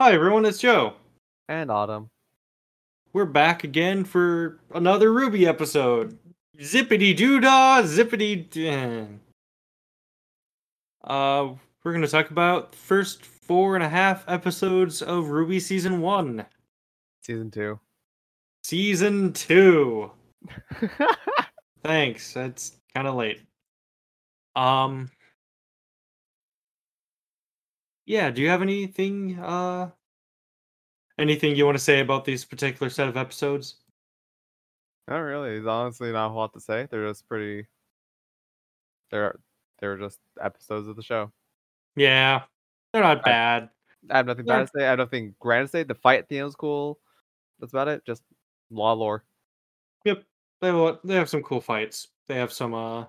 Hi everyone, it's Joe. And Autumn. We're back again for another RWBY episode. Zippity doo dah, zippity. Uh, we're gonna talk about the first four and a half episodes of RWBY season one, Season two. season two. Thanks. It's kind of late. Um. Yeah. Do you have anything? Uh. Anything you want to say about these particular set of episodes? not really. There's honestly not a lot to say. They're just pretty. They're they're just episodes of the show. Yeah, they're not bad. I have nothing bad to say. I have nothing grand to say. The fight at the end was cool. That's about it. Just law lore. Yep, they have, they have some cool fights. They have some uh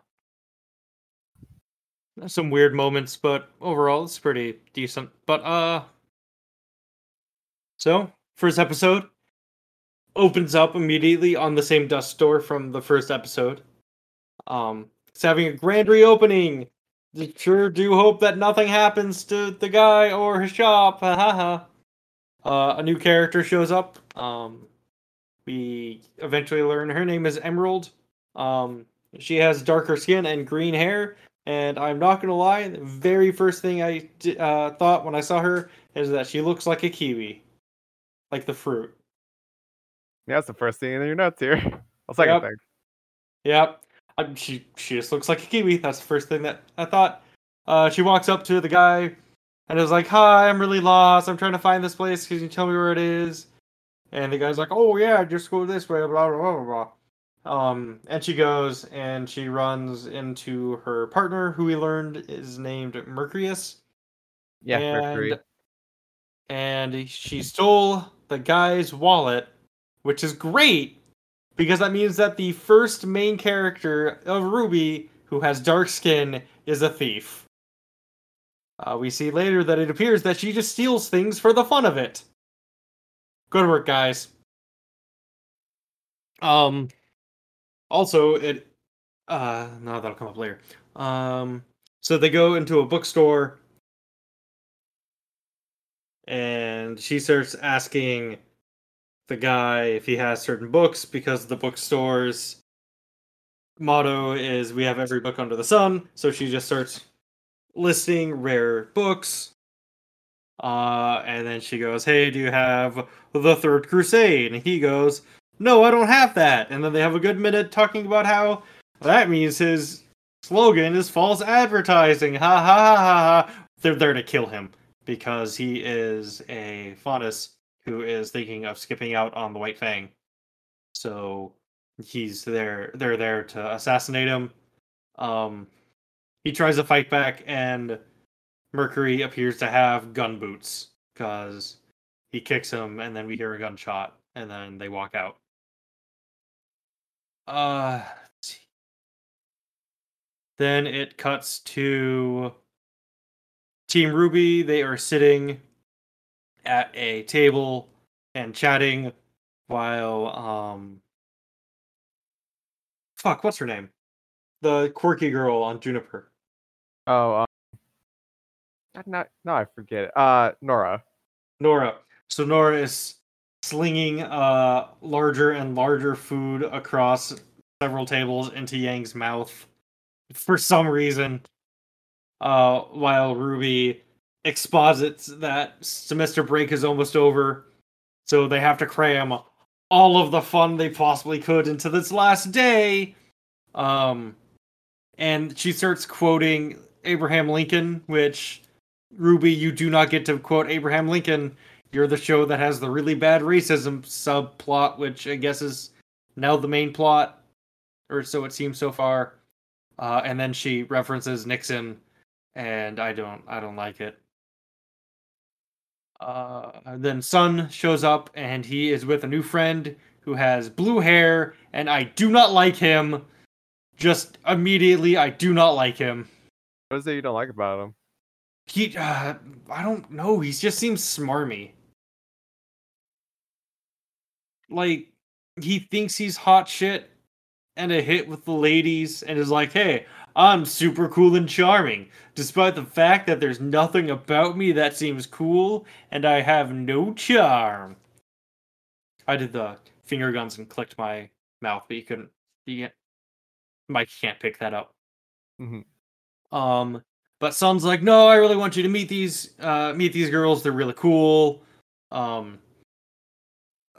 some weird moments, but overall it's pretty decent. But uh so first episode opens up immediately on the same dust store from the first episode. Um it's having a grand reopening. I Sure do hope that nothing happens to the guy or his shop. Ha ha ha. Uh, a new character shows up. Um, we eventually learn her name is Emerald. Um, she has darker skin and green hair, and I'm not gonna lie, the very first thing I uh, thought when I saw her is that she looks like a kiwi, like the fruit. Yeah, that's the first thing in your notes here. Well, second Yep. thing. Yep, I, she she just looks like a kiwi. That's the first thing that I thought. Uh, she walks up to the guy, and is like, "Hi, I'm really lost. I'm trying to find this place. Can you tell me where it is?" And the guy's like, "Oh yeah, just go this way." Blah blah blah blah. Um, and she goes and she runs into her partner, who we learned is named Mercurius. Yeah, and, Mercury. and she stole the guy's wallet, which is great because that means that the first main character of RWBY, who has dark skin, is a thief. Uh, we see later that it appears that she just steals things for the fun of it. Good work, guys. Um. Also, it. Uh, no, that'll come up later. Um. So they go into a bookstore and she starts asking the guy if he has certain books because the bookstore's motto is we have every book under the sun so she just starts listing rare books uh and then she goes hey do you have the third crusade and he goes no i don't have that and then they have a good minute talking about how that means his slogan is false advertising ha ha ha ha ha they're there to kill him because he is a Faunus who is thinking of skipping out on the White Fang. So he's there. They're there to assassinate him. Um, he tries to fight back, and Mercury appears to have gun boots because he kicks him, and then we hear a gunshot, and then they walk out. Uh, then it cuts to Team Ruby, they are sitting at a table and chatting while um fuck, what's her name? The quirky girl on Juniper. Oh, um, no, no, I forget it. Uh, Nora. Nora. So Nora is slinging uh larger and larger food across several tables into Yang's mouth for some reason. Uh while Ruby exposits that semester break is almost over. So they have to cram all of the fun they possibly could into this last day. Um and she starts quoting Abraham Lincoln, which Ruby, you do not get to quote Abraham Lincoln. You're the show that has the really bad racism subplot, which I guess is now the main plot, or so it seems so far. Uh, and then she references Nixon, and I don't, I don't like it. Uh, then Sun shows up, and he is with a new friend who has blue hair, and I do not like him. Just immediately, I do not like him. What is it you don't like about him? He, uh, I don't know. He just seems smarmy. Like he thinks he's hot shit and a hit with the ladies, and is like, "Hey, I'm super cool and charming, despite the fact that there's nothing about me that seems cool, and I have no charm. I did the finger guns and clicked my mouth, but you couldn't. You can't, Mike can't pick that up. Mhm. Um, but Sun's like, no, I really want you to meet these, uh, meet these girls. They're really cool. Um,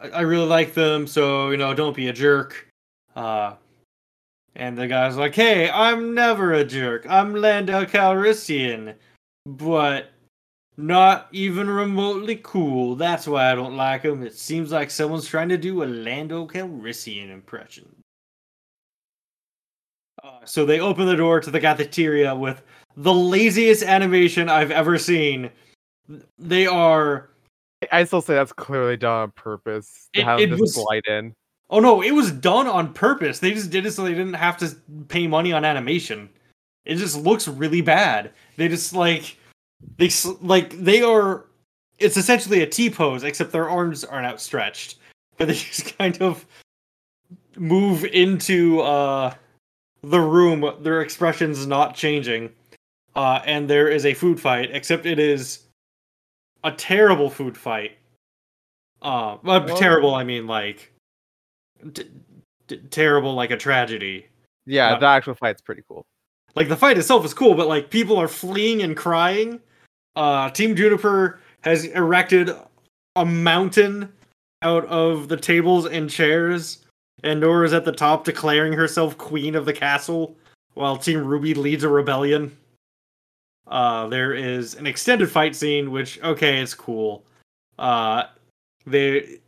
I, really like them, so you know, don't be a jerk. Uh, and the guy's like, hey, I'm never a jerk. I'm Lando Calrissian, but not even remotely cool. That's why I don't like him. It seems like someone's trying to do a Lando Calrissian impression. Uh, so they open the door to the cafeteria with the laziest animation I've ever seen. They are I still say that's clearly done on purpose to It- have it was- slide in. Oh no, it was done on purpose. They just did it so they didn't have to pay money on animation. It just looks really bad. They just like they like they are. It's essentially a T pose, except their arms aren't outstretched, but they just kind of move into uh the room. Their expressions not changing, uh, and there is a food fight. Except it is a terrible food fight. Uh, Well- terrible, I mean like t- t- terrible, like a tragedy. Yeah, the actual fight's pretty cool. Like the fight itself is cool, but like people are fleeing and crying. Uh, Team Juniper has erected a mountain out of the tables and chairs, and Nora's at the top declaring herself queen of the castle, while Team Ruby leads a rebellion. Uh, there is an extended fight scene, which okay, it's cool. Uh, they,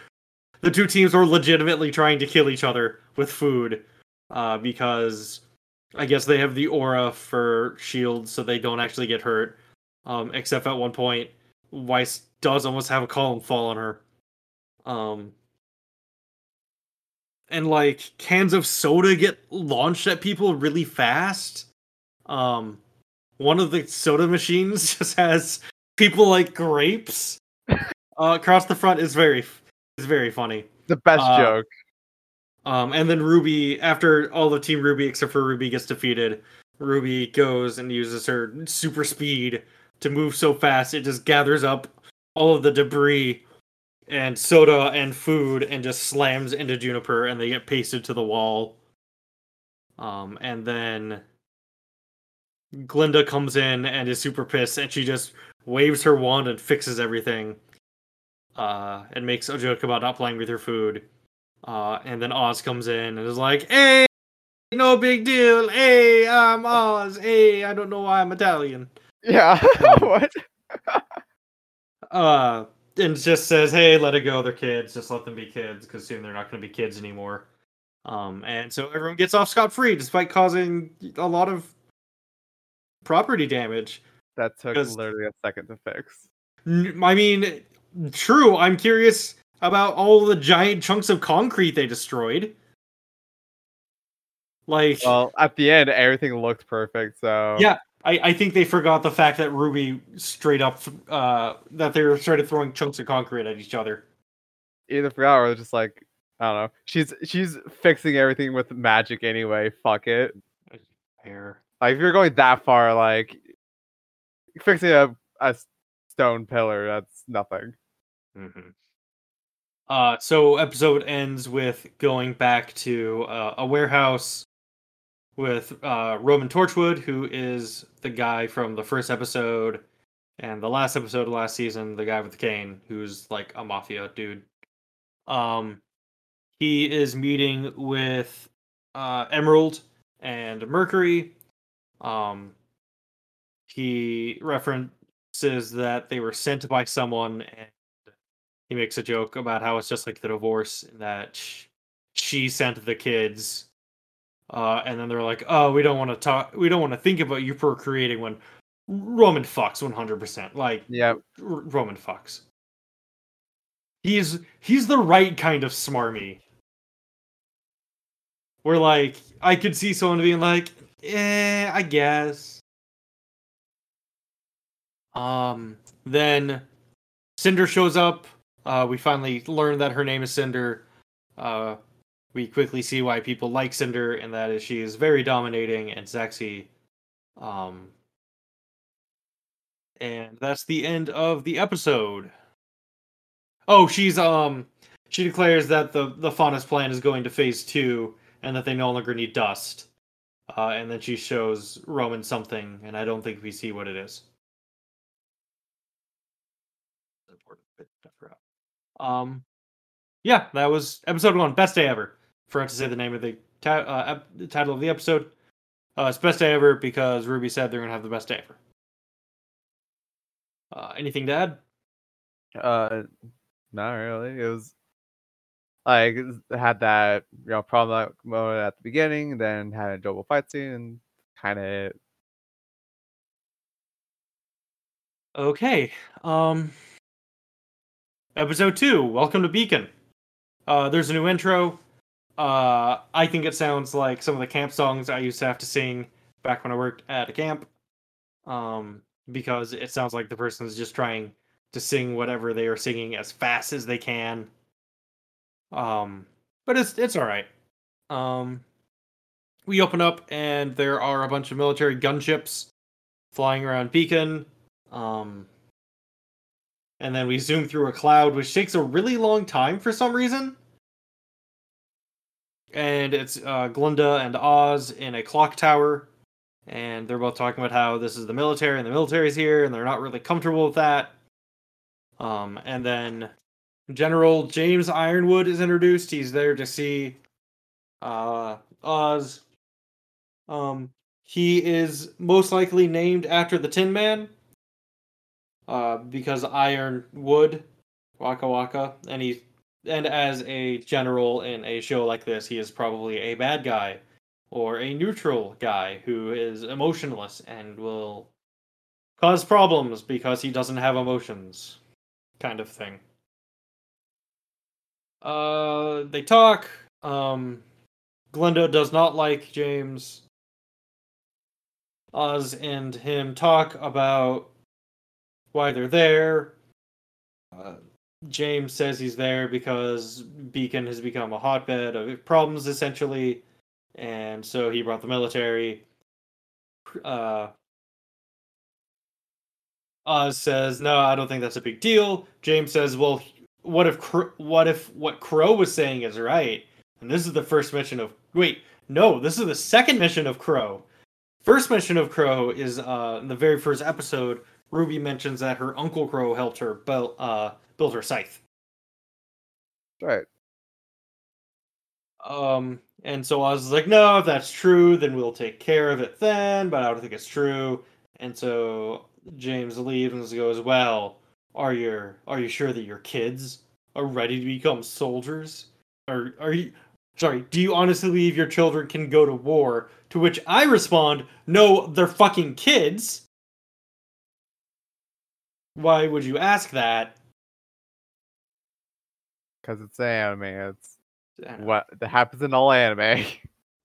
the two teams are legitimately trying to kill each other with food, uh, because I guess they have the aura for shields, so they don't actually get hurt. Um, except at one point, Weiss does almost have a column fall on her. Um, and like cans of soda get launched at people really fast. Um, one of the soda machines just has people like grapes uh, across the front. is very is very funny. The best Uh, joke. Um, and then Ruby, after all the Team Ruby except for Ruby gets defeated, Ruby goes and uses her super speed to move so fast it just gathers up all of the debris and soda and food and just slams into Juniper and they get pasted to the wall. Um, and then Glynda comes in and is super pissed and she just waves her wand and fixes everything. Uh, and makes a joke about not playing with her food. Uh, and then Oz comes in and is like, "Hey, no big deal. Hey, I'm Oz. Hey, I don't know why I'm Italian." Yeah. um, what? Uh, and just says, "Hey, let it go. They're kids. Just let them be kids, because soon they're not going to be kids anymore." Um, and so everyone gets off scot free, despite causing a lot of property damage. That took literally a second to fix. I mean, true. I'm curious about all the giant chunks of concrete they destroyed. Like, Well, at the end, everything looked perfect. So Yeah. I, I think they forgot the fact that Ruby straight up uh that they were started throwing chunks of concrete at each other. either forgot or just like I don't know. She's she's fixing everything with magic anyway. Fuck it. Fair. Like if you're going that far, like fixing a stone pillar, that's nothing. Mm-hmm. Uh, so episode ends with going back to uh, a warehouse with uh, Roman Torchwick, who is the guy from the first episode and the last episode of last season, the guy with the cane, who's like a mafia dude. Um, he is meeting with uh, Emerald and Mercury. Um, he references that they were sent by someone and he makes a joke about how it's just like the divorce and that she sent the kids. Uh, and then they're like oh we don't want to talk we don't want to think about you procreating when roman fucks 100% like Yeah. R- roman fucks. He's he's the right kind of smarmy. Where like i could see someone being like eh i guess um then cinder shows up uh, we finally learn that her name is Cinder. Uh, we quickly see why people like Cinder, and that is she is very dominating and sexy. Um, and that's the end of the episode. Oh, she's um, she declares that the the Faunus plan is going to phase two, and that they no longer need dust. Uh, and then she shows Roman something, and I don't think we see what it is. Um, yeah, that was episode one, best day ever. Forgot to say the name of the, uh, ep- the title of the episode. Uh, it's best day ever because Ruby said they're gonna have the best day ever. Uh, anything to add? Uh, not really. It was like had that you know problem mode at the beginning, then had a double fight scene, and kind of Okay. Um episode 2, welcome to Beacon. Uh there's a new intro. Uh I think it sounds like some of the camp songs I used to have to sing back when I worked at a camp. Um because it sounds like the person is just trying to sing whatever they are singing as fast as they can. Um but it's it's all right. Um we open up and there are a bunch of military gunships flying around Beacon. Um, and then we zoom through a cloud, which takes a really long time for some reason. And it's uh, Glenda and Oz in a clock tower, and they're both talking about how this is the military and the military's here, and they're not really comfortable with that. Um, and then General James Ironwood is introduced. He's there to see uh, Oz. Um, he is most likely named after the Tin Man uh, because iron wood, Waka Waka, and he and as a general in a show like this, he is probably a bad guy or a neutral guy who is emotionless and will cause problems because he doesn't have emotions, kind of thing. Uh, they talk. Um, Glenda does not like James. Oz and him talk about why they're there. Uh, James says he's there because Beacon has become a hotbed of problems, essentially, and so he brought the military. Uh, Oz says, "No, I don't think that's a big deal." James says, "Well, what if what if what Qrow was saying is right?" And this is the first mention of wait, no, this is the second mention of Qrow. First mention of Qrow is uh, in the very first episode Ruby mentions that her uncle Crow helped her build uh, build her scythe. Right. Um, and so I was like, no, if that's true, then we'll take care of it then. But I don't think it's true. And so James leaves and goes, well, are you are you sure that your kids are ready to become soldiers? Or are you sorry? Do you honestly believe your children can go to war? To which I respond, no, they're fucking kids. Why would you ask that? Because it's anime. It's anime. what that happens in all anime.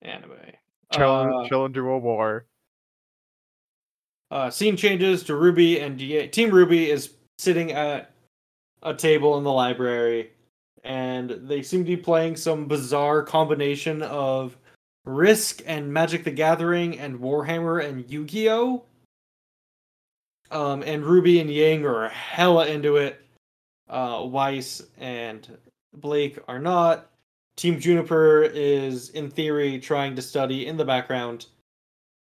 Anime. Children, uh, children do a war. Uh, scene changes to Ruby and DA. Team Ruby is sitting at a table in the library, and they seem to be playing some bizarre combination of Risk and Magic the Gathering and Warhammer and Yu Gi Oh! Um, and Ruby and Yang are hella into it. Uh, Weiss and Blake are not. Team Juniper is, in theory, trying to study in the background.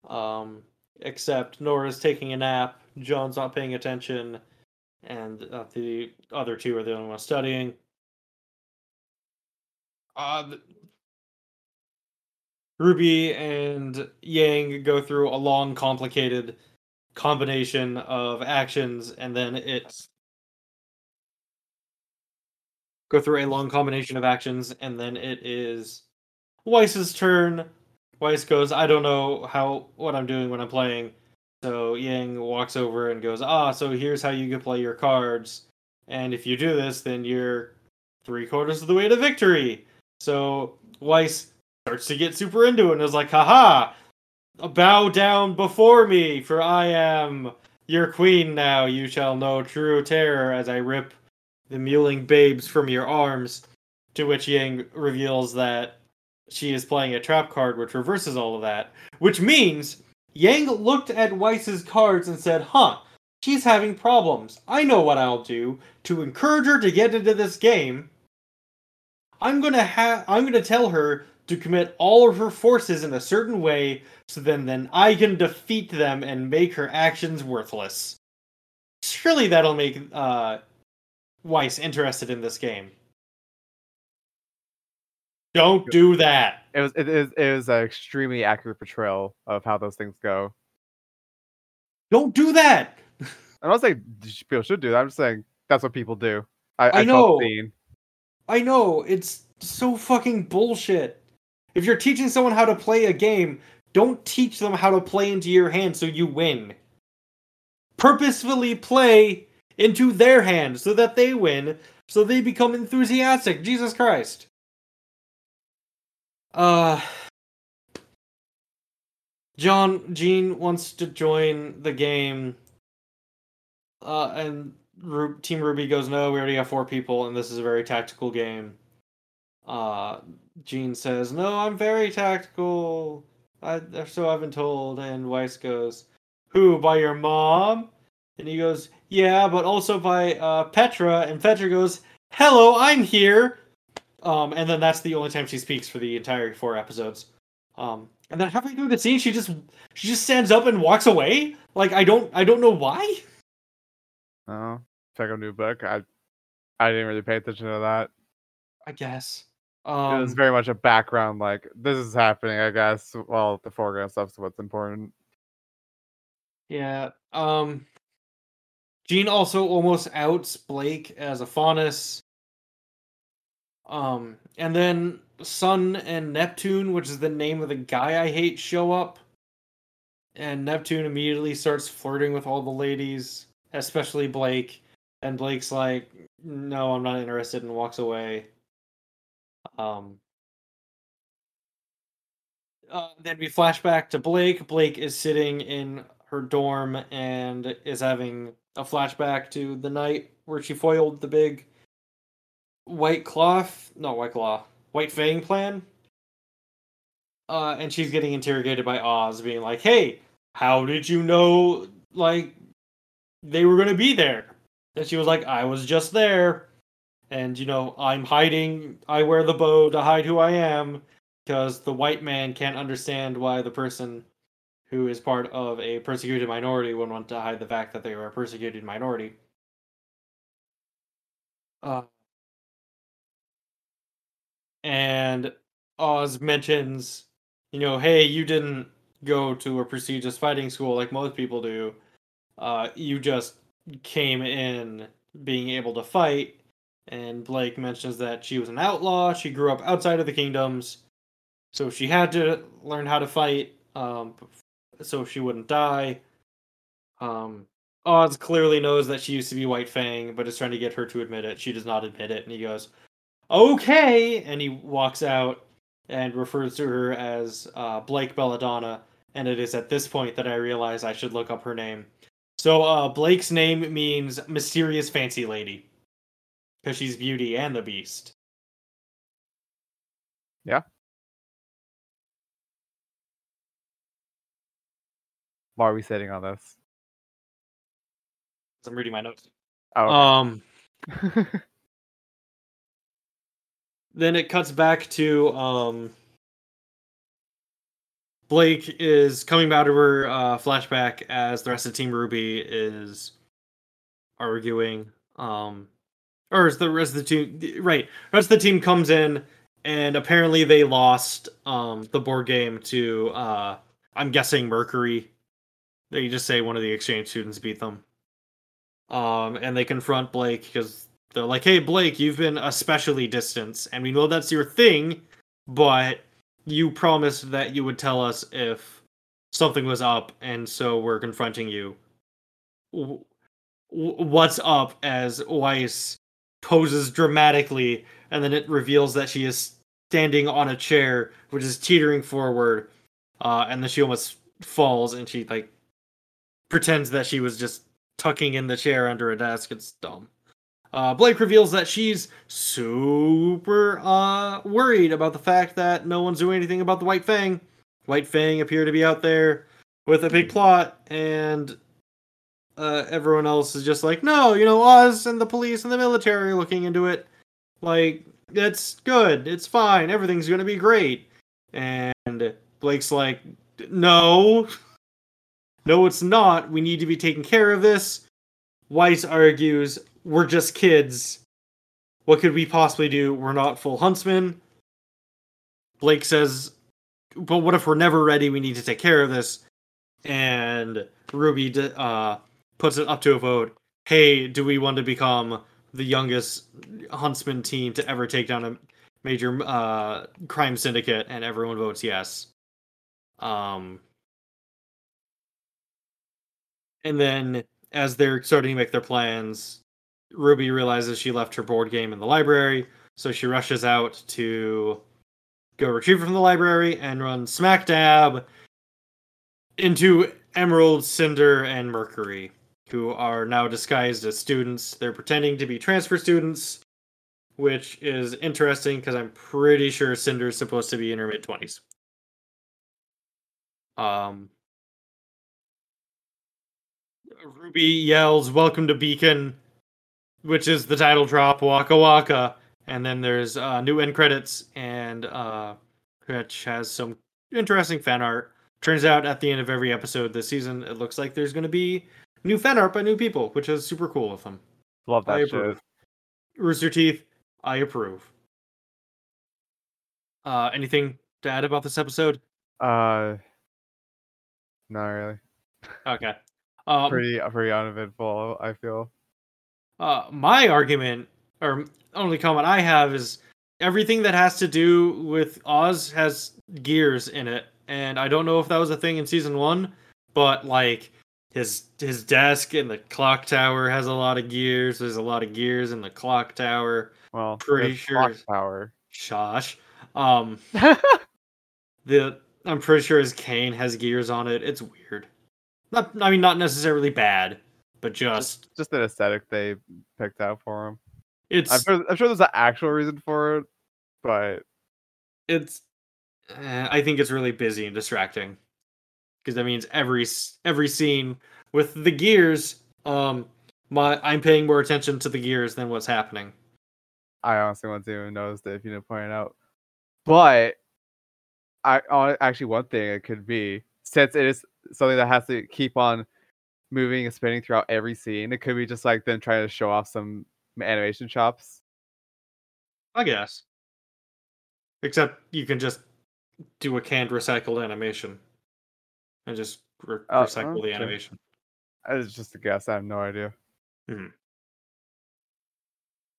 Um, except Nora's taking a nap, Jaune's not paying attention, and uh, the other two are the only ones studying. Uh, Ruby and Yang go through a long, complicated combination of actions and then it's go through a long combination of actions and then it is Weiss's turn. Weiss goes, I don't know how what I'm doing when I'm playing. So Yang walks over and goes, Ah, so here's how you can play your cards. And if you do this, then you're three quarters of the way to victory. So Weiss starts to get super into it and is like, haha, Bow down before me, for I am your queen now. You shall know true terror as I rip the mewling babes from your arms. To which Yang reveals that she is playing a trap card which reverses all of that, which means Yang looked at Weiss's cards and said, "Huh, she's having problems. I know what I'll do to encourage her to get into this game. I'm to have I'm to tell her to commit all of her forces in a certain way so then then I can defeat them and make her actions worthless." Surely that'll make uh Weiss interested in this game. Don't do that. It was it is it was an extremely accurate portrayal of how those things go. Don't do that. I'm not saying people should do that. I'm just saying that's what people do. I, I I, know. I know it's so fucking bullshit. If you're teaching someone how to play a game, don't teach them how to play into your hand so you win. Purposefully play into their hand so that they win, so they become enthusiastic. Jesus Christ. Uh Jaune Jean wants to join the game. Uh and Ru- Team Ruby goes, "No, we already have four people and this is a very tactical game." Uh Jean says, "No, I'm very tactical. I so I've been told." And Weiss goes, "Who? By your mom?" And he goes, "Yeah, but also by uh, Petra." And Petra goes, "Hello, I'm here." Um, and then that's the only time she speaks for the entire four episodes. Um, and then halfway through the scene, she just she just stands up and walks away. Like I don't I don't know why. Oh, check out new book. I I didn't really pay attention to that. I guess. it Um, was very much a background, like this is happening. I guess. Well, the foreground stuff's what's important. Yeah. Um Jean also almost outs Blake as a faunus. Um and then Sun and Neptune, which is the name of the guy I hate, show up. And Neptune immediately starts flirting with all the ladies, especially Blake. And Blake's like, "No, I'm not interested," and walks away. Um uh, then we flash back to Blake. Blake is sitting in her dorm and is having a flashback to the night where she foiled the big white cloth, not white claw, white fang plan. Uh, and she's getting interrogated by Oz, being like, "Hey, how did you know like they were gonna be there?" And she was like, "I was just there, and you know I'm hiding. I wear the bow to hide who I am." because the white man can't understand why the person who is part of a persecuted minority would want to hide the fact that they are a persecuted minority. Uh, and Oz mentions, you know, hey, you didn't go to a prestigious fighting school like most people do. Uh, you just came in being able to fight. And Blake mentions that she was an outlaw. She grew up outside of the kingdoms so she had to learn how to fight um so she wouldn't die um oz clearly knows that she used to be white fang but is trying to get her to admit it she does not admit it and he goes okay and he walks out and refers to her as uh, blake belladonna and it is at this point that i realize i should look up her name so uh, blake's name means mysterious fancy lady because she's beauty and the beast Yeah. Why are we sitting on this? i'm reading my notes Oh, um okay. then it cuts back to um Blake is coming out of her uh, flashback as the rest of Team Ruby is arguing. Um, or is the rest of the team right? Rest of the team comes in, and apparently they lost um, the board game to uh, I'm guessing Mercury. They just say one of the exchange students beat them. Um, and they confront Blake because they're like, "Hey, Blake, you've been especially distant, and we know that's your thing, but you promised that you would tell us if something was up, and so we're confronting you. What's up? As Weiss poses dramatically, and then it reveals that she is standing on a chair, which is teetering forward, uh, and then she almost falls, and she like pretends that she was just tucking in the chair under a desk. It's dumb. Uh, Blake reveals that she's super uh, worried about the fact that no one's doing anything about the White Fang. White Fang appear to be out there with a big plot, and uh, everyone else is just like, no, you know, us and the police and the military are looking into it. Like, it's good, it's fine, everything's gonna be great. And Blake's like, no, no, it's not. We need to be taking care of this. Weiss argues, we're just kids. What could we possibly do? We're not full huntsmen. Blake says, but what if we're never ready? We need to take care of this. And Ruby uh, puts it up to a vote. Hey, do we want to become the youngest huntsman team to ever take down a major uh, crime syndicate? And everyone votes yes. Um, and then as they're starting to make their plans, Ruby realizes she left her board game in the library, so she rushes out to go retrieve it from the library and run smack dab into Emerald, Cinder, and Mercury, who are now disguised as students. They're pretending to be transfer students, which is interesting because I'm pretty sure Cinder is supposed to be in her mid 20s. Um, Ruby yells, "Welcome to Beacon," which is the title drop, Waka Waka, and then there's uh, new end credits, and uh, which has some interesting fan art. Turns out at the end of every episode this season, it looks like there's going to be new fan art by new people, which is super cool of them. Love I that approve. shit. Rooster Teeth, I approve. Uh, anything to add about this episode? Uh, not really. Okay. Um, Pretty pretty uneventful. I feel. Uh, my argument, or only comment I have, is everything that has to do with Oz has gears in it, and I don't know if that was a thing in season one, but like his his desk in the clock tower has a lot of gears. There's a lot of gears in the clock tower. Well, Pretty sure clock Power. Shosh. Um, the I'm pretty sure his cane has gears on it. It's weird. Not, I mean, not necessarily bad, but just Just an aesthetic they picked out for him. it's I'm sure, I'm sure there's an actual reason for it, but it's eh, i think it's really busy and distracting because that means every every scene with the gears um my i'm paying more attention to the gears than what's happening I honestly wouldn't even notice it if you didn't point it out. But I actually one thing it could be since it is something that has to keep on moving and spinning throughout every scene. It could be just like them trying to show off some animation chops. i guess except you can just do a canned recycled animation and just re- Oh, recycle the animation It's just a guess. I have no idea.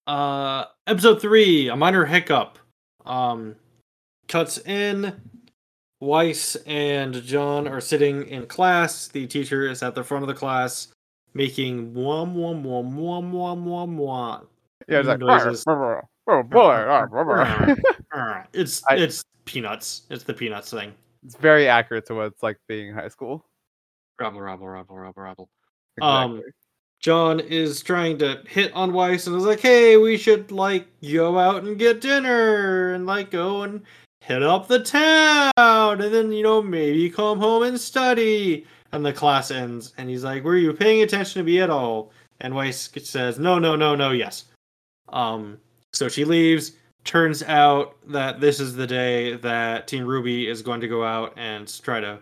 uh episode three a minor hiccup um cuts in weiss and Jaune are sitting in class the teacher is at the front of the class making wom wom wom wom wom wom wom Yeah, it's like Noises. oh boy, ah, blah, blah." Uh, it's I- it's peanuts it's the peanuts thing it's very accurate to what it's like being in high school. rabble rabble rabble rabble rabble Exactly. Um, Jaune is trying to hit on Weiss and is like, hey, we should like go out and get dinner and like go and hit up the town and then, you know, maybe come home and study. And the class ends and he's like, were you paying attention to me at all? And Weiss says, no, no, no, no, yes. Um, so she leaves. Turns out that this is the day that Team Ruby is going to go out and try to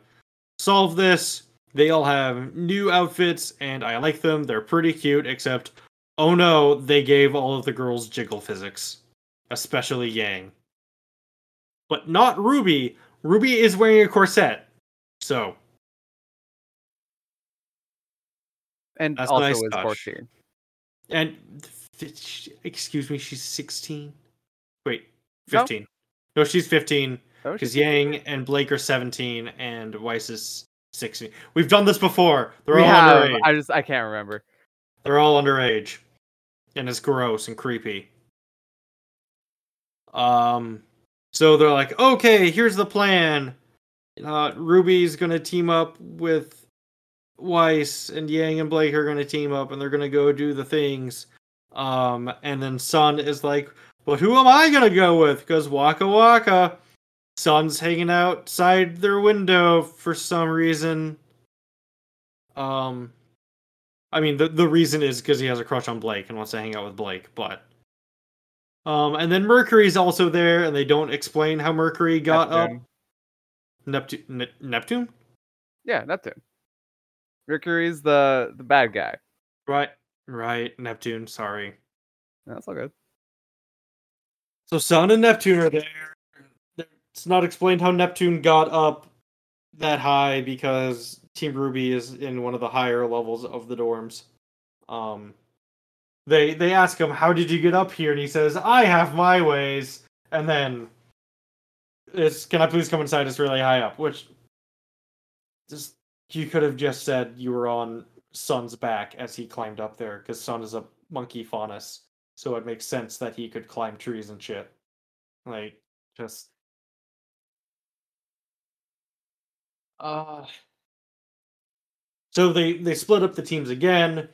solve this. They all have new outfits, and I like them. They're pretty cute, except, oh no, they gave all of the girls jiggle physics, especially Yang. But not Ruby. Ruby is wearing a corset. So, and that's also nice is touch. 14. and, excuse me, she's 16? Wait, 15. No, she's 15. Oh, Because Yang and Blake are 17, and Weiss is 16. We've done this before. They're we all have. underage. I just I can't remember. They're all underage. And it's gross and creepy. Um so they're like, okay, here's the plan. Uh Ruby's gonna team up with Weiss and Yang and Blake are gonna team up and they're gonna go do the things. Um, and then Sun is like, "But who am I gonna go with? Because Waka Waka." Sun's hanging outside their window for some reason. Um, I mean, the the reason is because he has a crush on Blake and wants to hang out with Blake, but. Um, and then Mercury's also there, and they don't explain how Mercury got Neptune. up. Neptune, ne- Neptune, Yeah, Neptune. Mercury's the the bad guy. right? Right, Neptune. Sorry. That's all good. So Sun and Neptune are there. It's not explained how Neptune got up that high because Team Ruby is in one of the higher levels of the dorms. Um, they they ask him, "How did you get up here?" And he says, "I have my ways." And then it's, "Can I please come inside? It's really high up." Which just you could have just said you were on Sun's back as he climbed up there, because Sun is a monkey faunus, so it makes sense that he could climb trees and shit. Like, just uh so they they split up the teams again.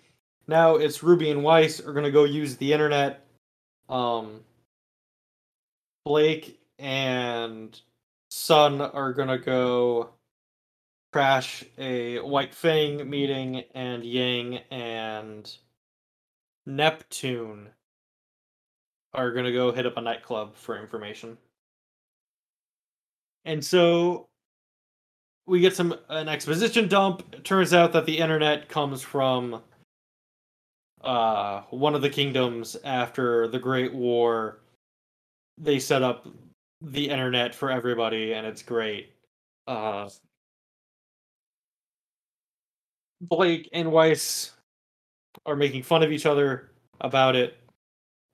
Now it's Ruby and Weiss are gonna go use the internet. Um Blake and Sun are gonna go crash a White Fang meeting, and Yang and Neptune are gonna go hit up a nightclub for information. And so we get some an exposition dump. It turns out that the internet comes from uh one of the kingdoms after the Great War. They set up the internet for everybody and it's great. Uh Blake and Weiss are making fun of each other about it,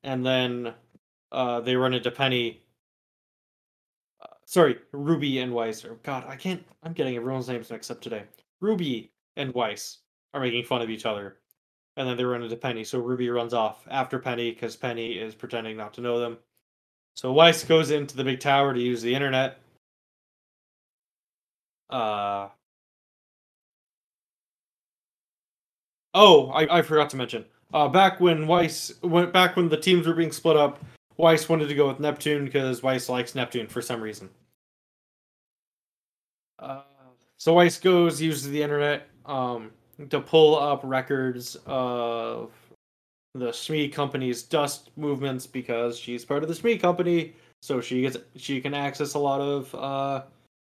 and then uh, they run into Penny. Uh, sorry, Ruby and Weiss. Or God, I can't. I'm getting everyone's names mixed up today. Ruby and Weiss are making fun of each other, and then they run into Penny. So Ruby runs off after Penny because Penny is pretending not to know them. So Weiss goes into the big tower to use the internet. Uh, Oh, I, I forgot to mention. Uh, back when Weiss went back when the teams were being split up, Weiss wanted to go with Neptune because Weiss likes Neptune for some reason. Uh, so Weiss goes uses the internet um, to pull up records of the Schnee company's dust movements because she's part of the Schnee company, so she gets she can access a lot of uh,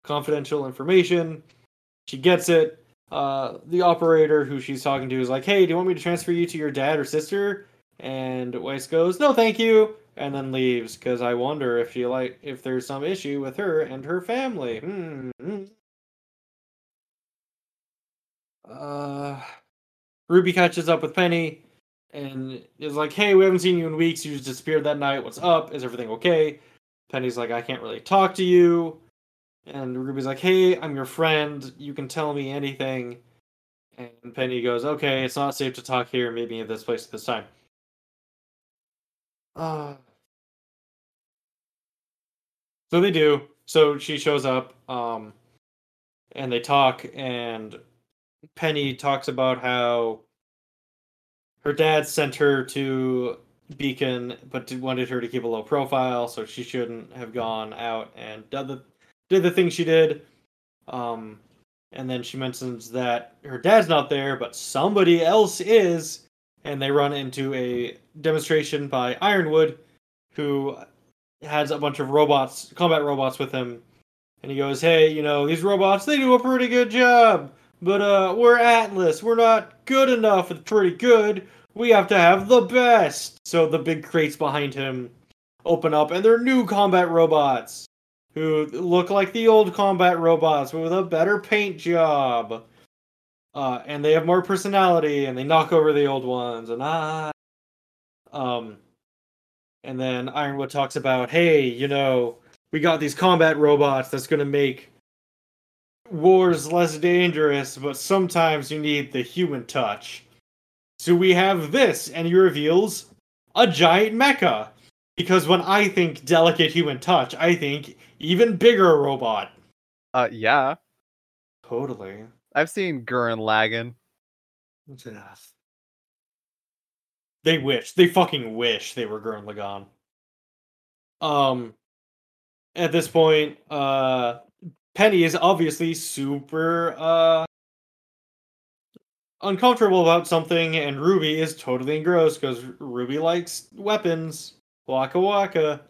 confidential information. She gets it uh, the operator who she's talking to is like, "Hey, do you want me to transfer you to your dad or sister?" And Weiss goes, "No, thank you," and then leaves because I wonder if she like if there's some issue with her and her family. Hmm. Uh, Ruby catches up with Penny and is like, "Hey, we haven't seen you in weeks. You just disappeared that night. What's up? Is everything okay?" Penny's like, "I can't really talk to you." And Ruby's like, "Hey, I'm your friend. You can tell me anything." And Penny goes, "Okay, it's not safe to talk here. Maybe at this place at this time." Uh, so they do. So she shows up, um, and they talk, and Penny talks about how her dad sent her to Beacon, but did- wanted her to keep a low profile, so she shouldn't have gone out and done the did the thing she did. Um, and then she mentions that her dad's not there, but somebody else is, and they run into a demonstration by Ironwood, who has a bunch of robots, combat robots with him, and he goes, "Hey, you know these robots, they do a pretty good job, but uh, we're Atlas, we're not good enough. It's pretty good. We have to have the best." So the big crates behind him open up, and they're new combat robots who look like the old combat robots but with a better paint job. Uh, and they have more personality and they knock over the old ones and ah um and then Ironwood talks about, hey, you know, we got these combat robots that's gonna make wars less dangerous, but sometimes you need the human touch. So we have this, and he reveals a giant mecha. Because when I think delicate human touch, I think even bigger robot. Uh, yeah, Totally. I've seen Gurren Lagann. They wish. They fucking wish they were Gurren Lagann. Um, at this point, uh, Penny is obviously super uh uncomfortable about something, and Ruby is totally engrossed because Ruby likes weapons. Waka waka.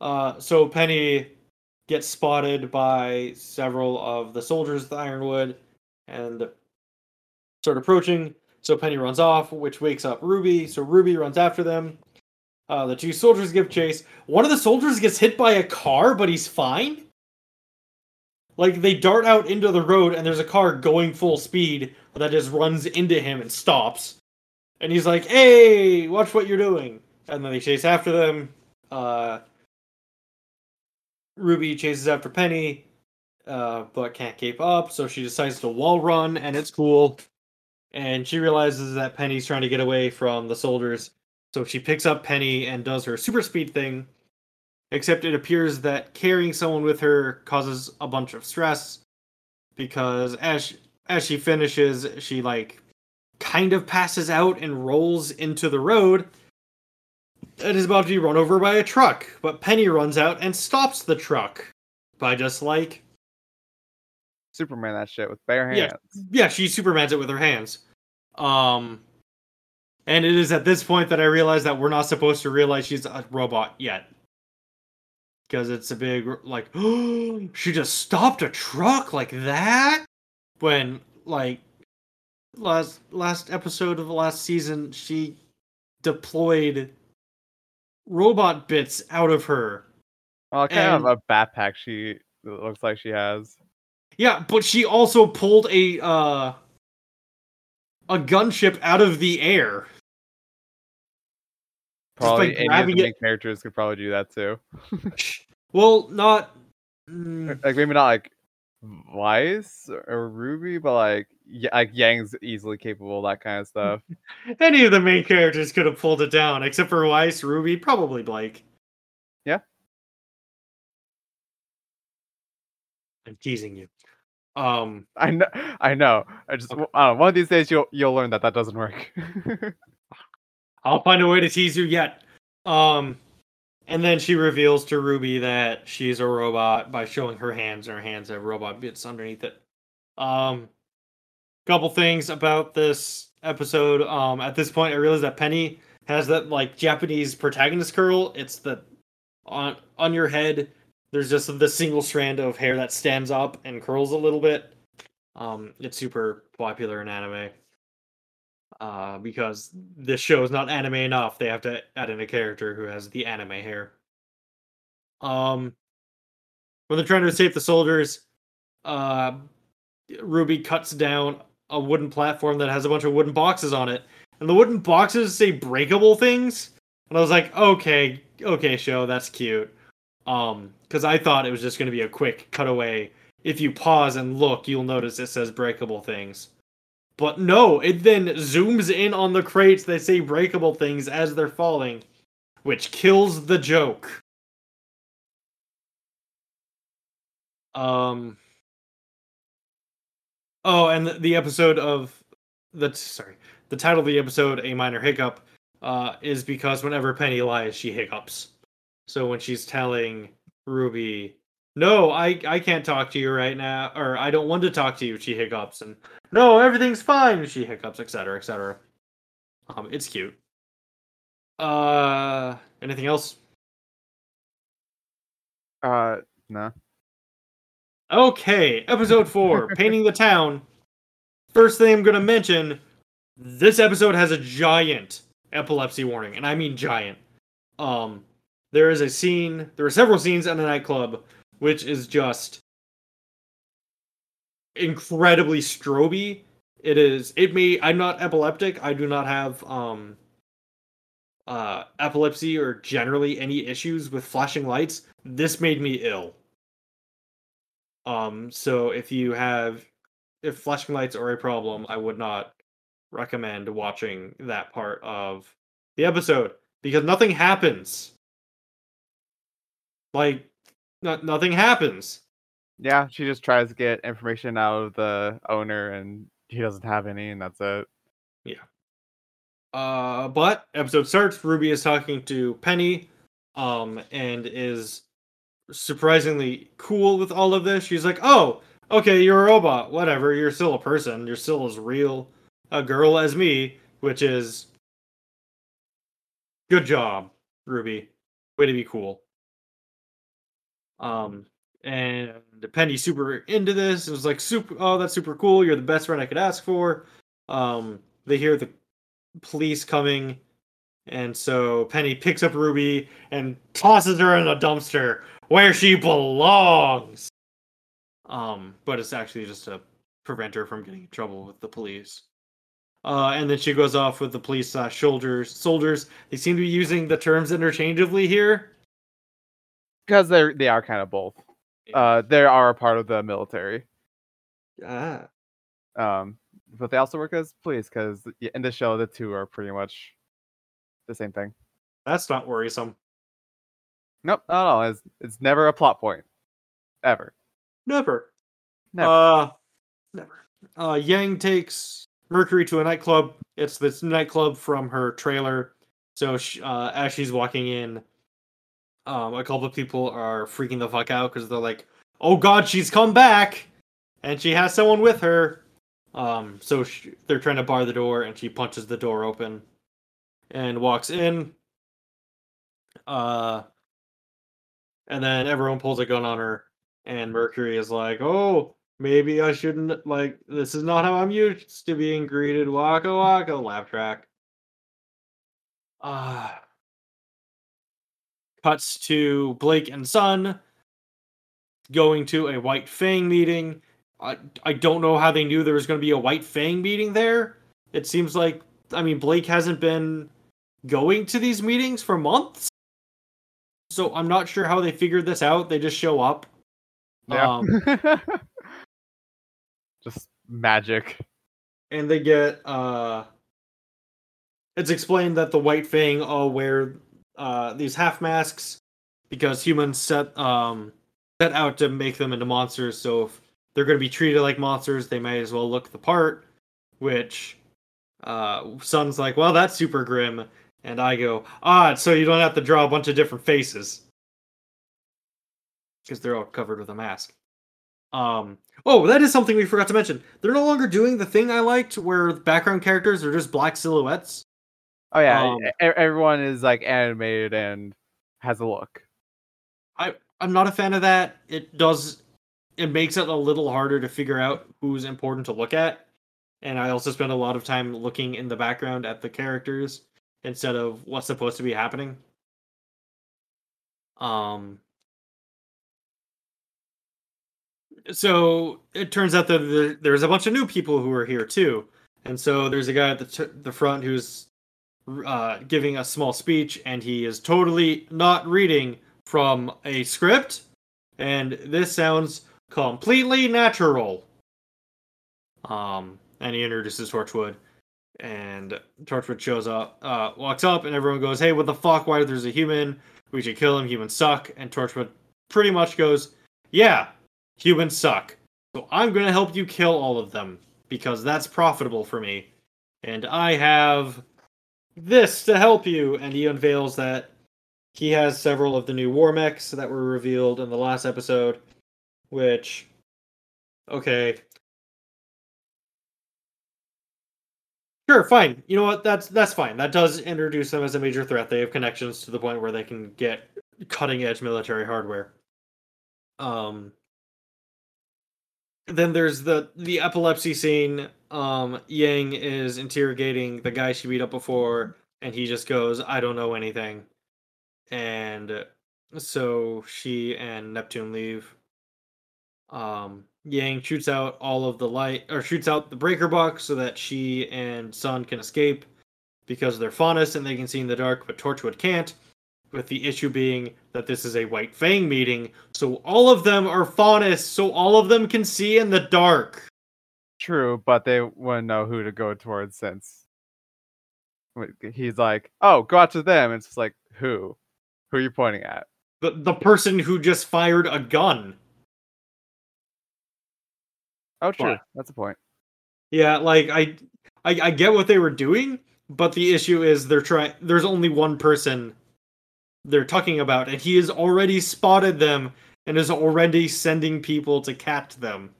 Uh, so Penny gets spotted by several of the soldiers of the Ironwood and start approaching. So Penny runs off, which wakes up Ruby. So Ruby runs after them. Uh, the two soldiers give chase. One of the soldiers gets hit by a car, but he's fine. Like they dart out into the road, and there's a car going full speed that just runs into him and stops. And he's like, "Hey, watch what you're doing!" And then they chase after them. Uh, Ruby chases after Penny, uh, but can't keep up, so she decides to wall run, and it's cool. And she realizes that Penny's trying to get away from the soldiers, so she picks up Penny and does her super speed thing. Except it appears that carrying someone with her causes a bunch of stress because as she, as she finishes, she like kind of passes out and rolls into the road and is about to be run over by a truck. But Penny runs out and stops the truck by just like Superman that shit with bare hands. Yeah, yeah, she Supermans it with her hands. Um, and it is at this point that I realize that we're not supposed to realize she's a robot yet. Because it's a big, like, she just stopped a truck like that? When, like, last last episode of the last season, she deployed robot bits out of her. Well, kind and, of a backpack she looks like she has. Yeah, but she also pulled a uh a gunship out of the air. Probably any of the main it. characters could probably do that too. well, not mm. like maybe not like Weiss or Ruby, but like like Yang's easily capable that kind of stuff. Any of the main characters could have pulled it down, except for Weiss, Ruby, probably Blake. Yeah. I'm teasing you. Um, I know, I know. I just okay. uh, one of these days you'll you'll learn that that doesn't work. I'll find a way to tease you yet. Um, and then she reveals to Ruby that she's a robot by showing her hands, and her hands have robot bits underneath it. Um, couple things about this episode. Um, at this point, I realized that Penny has that like Japanese protagonist curl. It's the on on your head. There's just the single strand of hair that stands up and curls a little bit. Um, it's super popular in anime. Uh, because this show is not anime enough, they have to add in a character who has the anime hair. Um, when they're trying to save the soldiers, uh, Ruby cuts down a wooden platform that has a bunch of wooden boxes on it, and the wooden boxes say breakable things. And I was like, okay, okay, show, that's cute. Um, because I thought it was just going to be a quick cutaway. If you pause and look, you'll notice it says breakable things. But no, it then zooms in on the crates that say breakable things as they're falling, which kills the joke. Um, Oh, and the, the episode of the sorry, the title of the episode, "A Minor Hiccup," uh, is because whenever Penny lies, she hiccups. So when she's telling Ruby, "No, I I can't talk to you right now," or "I don't want to talk to you," she hiccups, and "No, everything's fine," she hiccups, etc., etc. Um, it's cute. Uh, anything else? Uh, no. Okay, episode four, painting the town. First thing I'm gonna mention: this episode has a giant epilepsy warning, and I mean giant. Um, there is a scene. There are several scenes in a nightclub, which is just incredibly stroby. It is. It may. I'm not epileptic. I do not have um uh epilepsy or generally any issues with flashing lights. This made me ill um, so if you have if flashing lights are a problem, I would not recommend watching that part of the episode because nothing happens. Like no- nothing happens. Yeah, she just tries to get information out of the owner and he doesn't have any and that's it. Yeah. Uh, but episode starts. Ruby is talking to Penny, um, and is surprisingly cool with all of this. She's like, "Oh, okay, you're a robot. Whatever. You're still a person. You're still as real a girl as me." Which is good job, Ruby. Way to be cool. Um, and Penny super into this. It was like super. Oh, that's super cool. You're the best friend I could ask for. Um, they hear the police coming, and so Penny picks up Ruby and tosses her in a dumpster where she belongs. Um, but it's actually just to prevent her from getting in trouble with the police. Uh, and then she goes off with the police uh, soldiers. Soldiers. They seem to be using the terms interchangeably here. Because they're they are kind of both. Uh, they are a part of the military. Ah. Um, but they also work as police because in the show the two are pretty much the same thing. That's not worrisome. Nope, no, no, it's it's never a plot point, ever. Never. Never. Uh, never. Uh, Yang takes Mercury to a nightclub. It's this nightclub from her trailer. So sh uh, as she's walking in, um, a couple of people are freaking the fuck out because they're like, "Oh God, she's come back!" and she has someone with her. Um, so sh- they're trying to bar the door, and she punches the door open and walks in. Uh, and then everyone pulls a gun on her, and Mercury is like, "Oh, maybe I shouldn't like this is not how I'm used to being greeted." Waka waka laugh track. Uh cuts to Blake and Sun going to a White Fang meeting. I I don't know how they knew there was going to be a White Fang meeting there. It seems like I mean Blake hasn't been going to these meetings for months. So I'm not sure how they figured this out. They just show up. yeah. Um, Just magic. and they get uh it's explained that the white fang all wear uh these half masks because humans set um set out to make them into monsters so if they're going to be treated like monsters they might as well look the part which uh like well that's super grim and i go ah so you don't have to draw a bunch of different faces because they're all covered with a mask um Oh, that is something we forgot to mention. They're no longer doing the thing I liked where background characters are just black silhouettes. Oh yeah, Um, everyone is like animated and has a look. I I'm not a fan of that. It does it makes it a little harder to figure out who's important to look at. And I also spend a lot of time looking in the background at the characters instead of what's supposed to be happening. Um so it turns out that there's a bunch of new people who are here too. And so there's a guy at the t- the front who's uh, giving a small speech, and he is totally not reading from a script, and this sounds completely natural. Um, and he introduces Torchwick, and Torchwick shows up, uh, walks up, and everyone goes, "Hey, what the fuck? Why there's a human? We should kill him. Humans suck." And Torchwick pretty much goes, "Yeah, humans suck. So I'm gonna help you kill all of them because that's profitable for me, and I have." This to help you. And he unveils that he has several of the new war mechs that were revealed in the last episode which okay. Sure fine. You know what? That's that's fine. That does introduce them as a major threat. They have connections to the point where they can get cutting edge military hardware. Um then there's the the epilepsy scene um yang is interrogating the guy she beat up before and he just goes i don't know anything. And so she and neptune leave. Um yang shoots out all of the light or shoots out the breaker box so that she and sun can escape because they're faunus and they can see in the dark but Torchwick can't with the issue being that this is a white fang meeting so all of them are faunus so all of them can see in the dark True, but they wouldn't know who to go towards since he's like, "Oh, go out to them." It's just like, who? Who are you pointing at? the, the person who just fired a gun Oh, true. But- That's a point. Yeah, like I, I, I get what they were doing, but the issue is they're trying. There's only one person they're talking about, and he has already spotted them and is already sending people to catch them.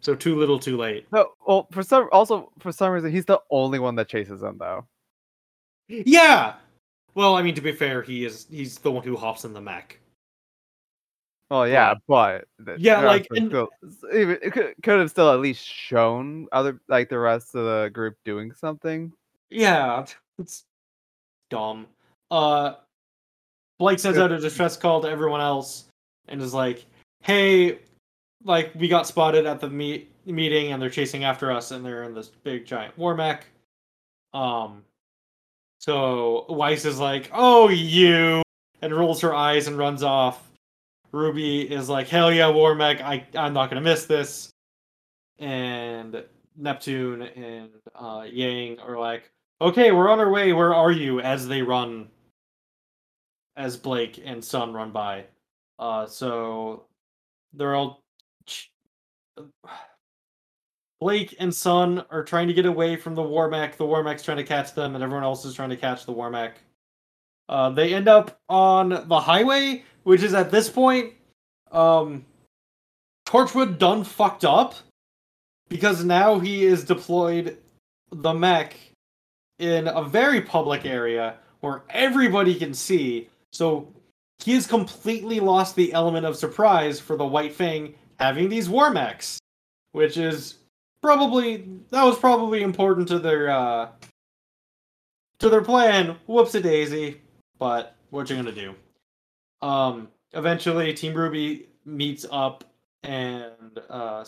So too little, too late. No, well, for some also for some reason he's the only one that chases them though. Yeah. Well, I mean, to be fair, he is he's the one who hops in the mech. Well, yeah, but Yeah, like, some and- still- it could, could have still at least shown other like the rest of the group doing something. Yeah, it's dumb. Uh, Blake sends out a distress call to everyone else and is like, "Hey, like we got spotted at the meet meeting and they're chasing after us and they're in this big giant war mech." Um, so Weiss is like, "Oh, you," and rolls her eyes and runs off. Ruby is like, "Hell yeah, war mech! I I'm not gonna miss this." And Neptune and uh, Yang are like, okay, we're on our way. Where are you? As they run, as Blake and Sun run by. Uh, so they're all. Blake and Sun are trying to get away from the war mech. The war mech's trying to catch them, and everyone else is trying to catch the war mech. Uh, they end up on the highway, which is at this point, um, Torchwick done fucked up because now he is deployed the mech in a very public area where everybody can see. So he has completely lost the element of surprise for the White Fang having these war mechs, which is probably that was probably important to their uh to their plan. Whoopsie daisy, but what you gonna do? Um, eventually, Team Ruby meets up, and uh,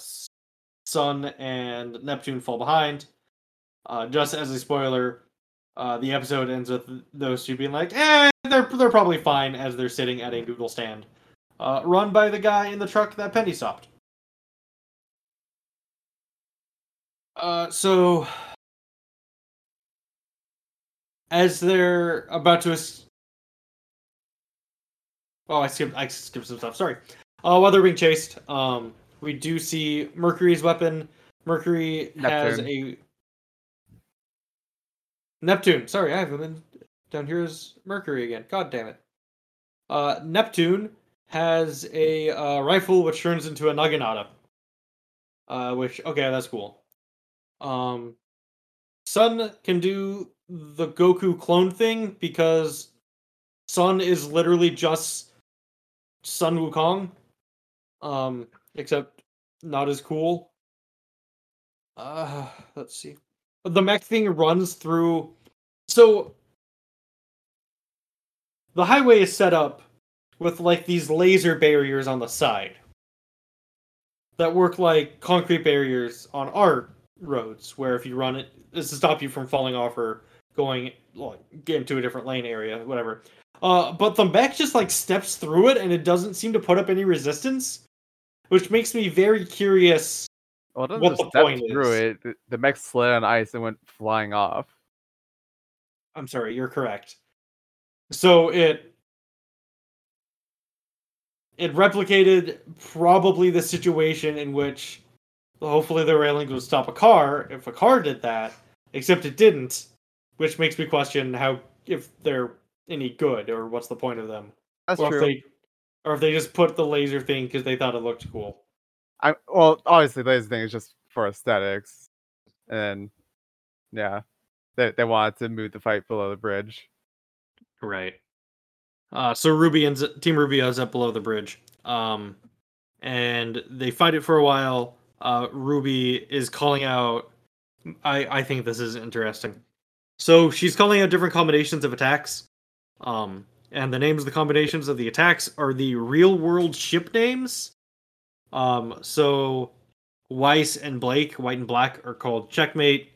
Sun and Neptune fall behind. Uh, just as a spoiler, uh, the episode ends with those two being like, "Eh, they're they're probably fine," as they're sitting at a noodle stand, uh, run by the guy in the truck that Penny stopped. Uh, so as they're about to, es- oh, I skipped I skipped some stuff. Sorry. Uh, while they're being chased, um, we do see Mercury's weapon. Mercury has a Neptune. Sorry, I have him in down here as Mercury again. God damn it. Uh, Neptune has a uh, rifle which turns into a Naginata. Uh, which okay, that's cool. Um, Sun can do the Goku clone thing because Sun is literally just Sun Wukong. Um, except not as cool. Uh, let's see. The mech thing runs through. So the highway is set up with like these laser barriers on the side that work like concrete barriers on our roads, where if you run it, it's to stop you from falling off or going like get into a different lane area, whatever. Uh, but the mech just like steps through it, and it doesn't seem to put up any resistance, which makes me very curious. Well, it What just the point through is. it. The, the mech slid on ice and went flying off. I'm sorry, you're correct. So it it replicated probably the situation in which hopefully the railings would stop a car if a car did that, except it didn't, which makes me question how if they're any good or what's the point of them. That's or true. if they or if they just put the laser thing because they thought it looked cool. I well, obviously, this thing is just for aesthetics, and yeah, they they wanted to move the fight below the bridge. Right. Uh, so Ruby ends Team Ruby ends up below the bridge. Um, and they fight it for a while. Uh, Ruby is calling out. I I think this is interesting. So she's calling out different combinations of attacks. Um, and the names of the combinations of the attacks are the real world ship names. Um, so Weiss and Blake, white and black, are called Checkmate.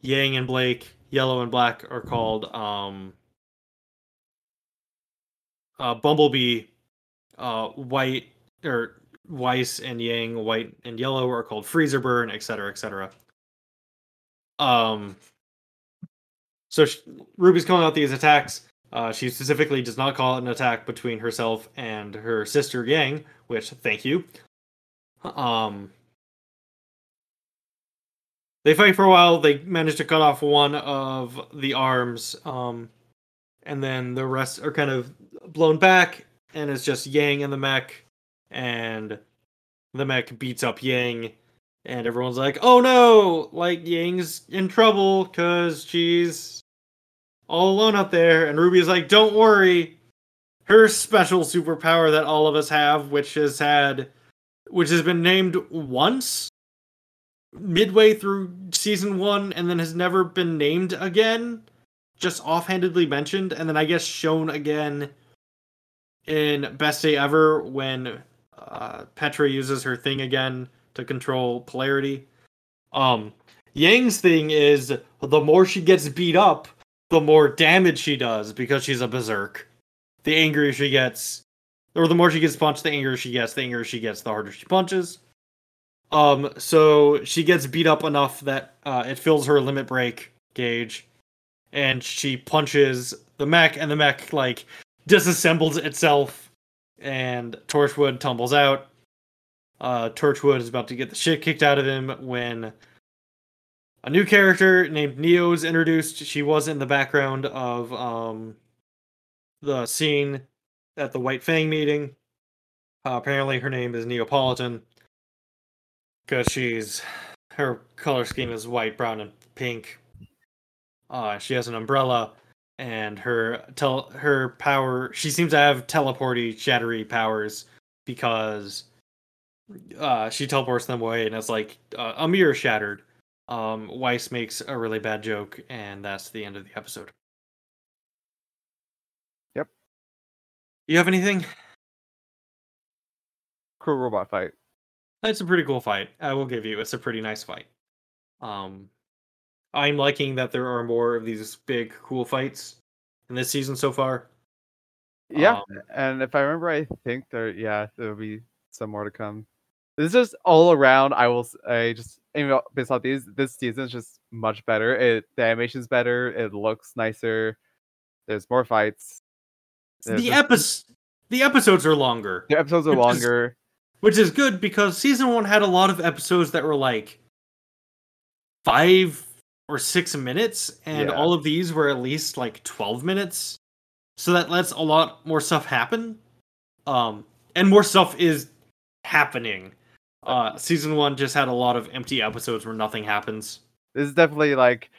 Yang and Blake, yellow and black, are called um uh, Bumblebee, uh, white or Weiss and Yang, white and yellow, are called Freezer Burn, etc., etc. Um, so sh- Ruby's calling out these attacks. Uh, she specifically does not call it an attack between herself and her sister Yang, which thank you. Um, they fight for a while. They manage to cut off one of the arms, um, and then the rest are kind of blown back, and it's just Yang and the mech, and the mech beats up Yang, and everyone's like, "Oh no! Like Yang's in trouble because she's all alone out there." And Ruby's like, "Don't worry, her special superpower that all of us have, which has had, which has been named once." midway through season one and then has never been named again just offhandedly mentioned and then i guess shown again in best day ever when uh, Pyrrha uses her thing again to control polarity um yang's thing is the more she gets beat up the more damage she does because she's a berserk the angrier she gets or the more she gets punched the angrier she gets the angrier she gets the harder she punches um, so she gets beat up enough that uh, it fills her limit break gauge, and she punches the mech, and the mech like disassembles itself, and Torchwick tumbles out. Uh, Torchwick is about to get the shit kicked out of him when a new character named Neo is introduced. She was in the background of um, the scene at the White Fang meeting. Uh, apparently, her name is Neapolitan because she's her color scheme is white, brown, and pink. Uh, she has an umbrella, and her tel- her power. She seems to have teleporty, shattery powers because uh, she teleports them away, and it's like uh, a mirror shattered. Um, Weiss makes a really bad joke, and that's the end of the episode. You have anything? Cool robot fight. That's a pretty cool fight. I will give you. It's a pretty nice fight. Um, I'm liking that there are more of these big, cool fights in this season so far. Yeah, Um, and if I remember, I think there, yeah, there'll be some more to come. This is just all around. I will, I just, you know, based off these, this season is just much better. It, the animation's better. It looks nicer. There's more fights. The episodes, the episodes are longer, The episodes are Which is- longer. which is good because season one had a lot of episodes that were like five or six minutes, and Yeah. all of these were at least like twelve minutes. So that lets a lot more stuff happen. Um, and more stuff is happening. Uh, season one just had a lot of empty episodes where nothing happens. This is definitely like,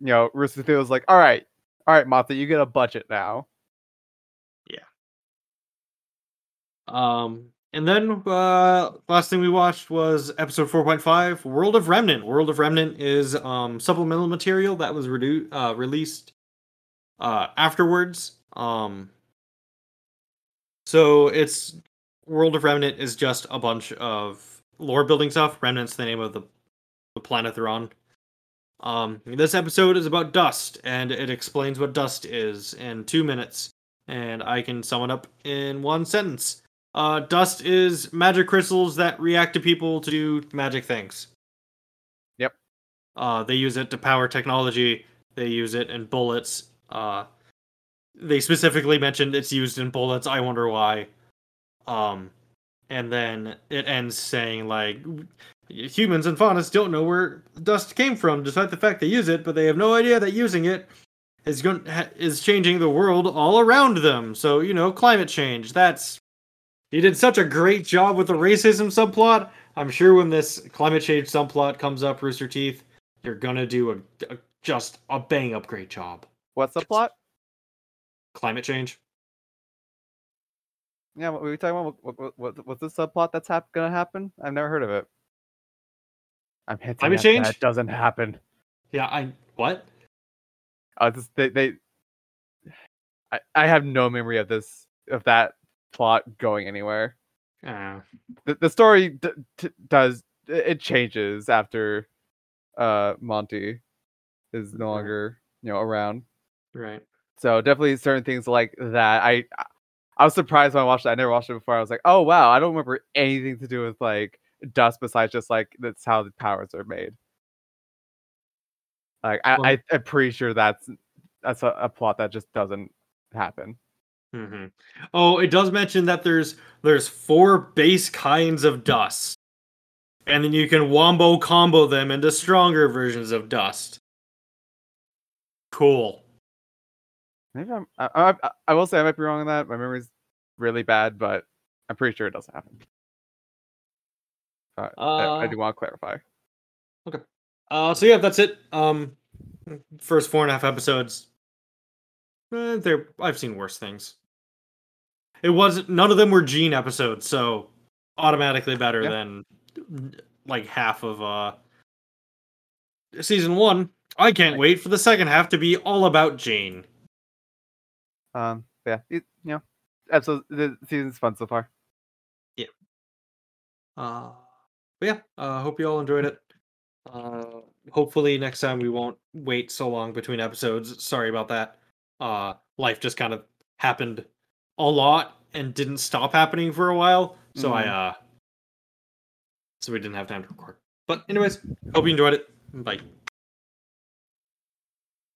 you know, Rooster Teeth was like, all right, all right, Martha, you get a budget now. Um, and then uh, last thing we watched was episode 4.5, World of Remnant. World of Remnant is um, supplemental material that was redu- uh, released uh, afterwards. Um, so it's World of Remnant is just a bunch of lore building stuff. Remnant's the name of the, the planet they're on. Um, this episode is about dust, and it explains what dust is in two minutes. And I can sum it up in one sentence. Uh, dust is magic crystals that react to people to do magic things. Yep. Uh, they use it to power technology. They use it in bullets. Uh, they specifically mentioned it's used in bullets. I wonder why. Um, and then it ends saying like humans and faunus don't know where dust came from, despite the fact they use it, but they have no idea that using it is going ha- is changing the world all around them. So you know, climate change. That's you did such a great job with the racism subplot. I'm sure when this climate change subplot comes up, Rooster Teeth, you're gonna do a, a just a bang up great job. What's the plot? Climate change. Yeah, what were we talking about? What, what, what, what's the subplot that's hap- gonna happen? I've never heard of it. I'm hinting Climate at change? that doesn't happen. Yeah, I what? Uh, this, they, they, I, I have no memory of this of that plot going anywhere. Uh, The, the story d- t- does it changes after uh Monty is no longer you know around. right. So definitely certain things like that. I I was surprised when I watched it. I never watched it before. I was like, oh wow, I don't remember anything to do with like dust besides just like that's how the powers are made. Like I, Well- I I'm pretty sure that's that's a, a plot that just doesn't happen. Hmm Oh, it does mention that there's there's four base kinds of dust. and then you can wombo combo them into stronger versions of Dust. Cool. Maybe I'm, I, I, I will say I might be wrong on that. My memory's really bad, but I'm pretty sure it doesn't happen. Uh, I, I do want to clarify. Okay. Uh, so yeah, that's it. Um, first four and a half episodes. Eh, they're I've seen worse things. It wasn't none of them were Jaune episodes, so automatically better Yeah. than like half of uh season one. I can't wait for the second half to be all about Jaune. Um, yeah, it, you know, episode the season's fun so far. Yeah. Uh, but yeah, uh, hope you all enjoyed it. Uh, hopefully next time we won't wait so long between episodes. Sorry about that. Uh, life just kind of happened a lot and didn't stop happening for a while, so I Mhm. uh, so we didn't have time to record. But anyways, hope you enjoyed it. Bye.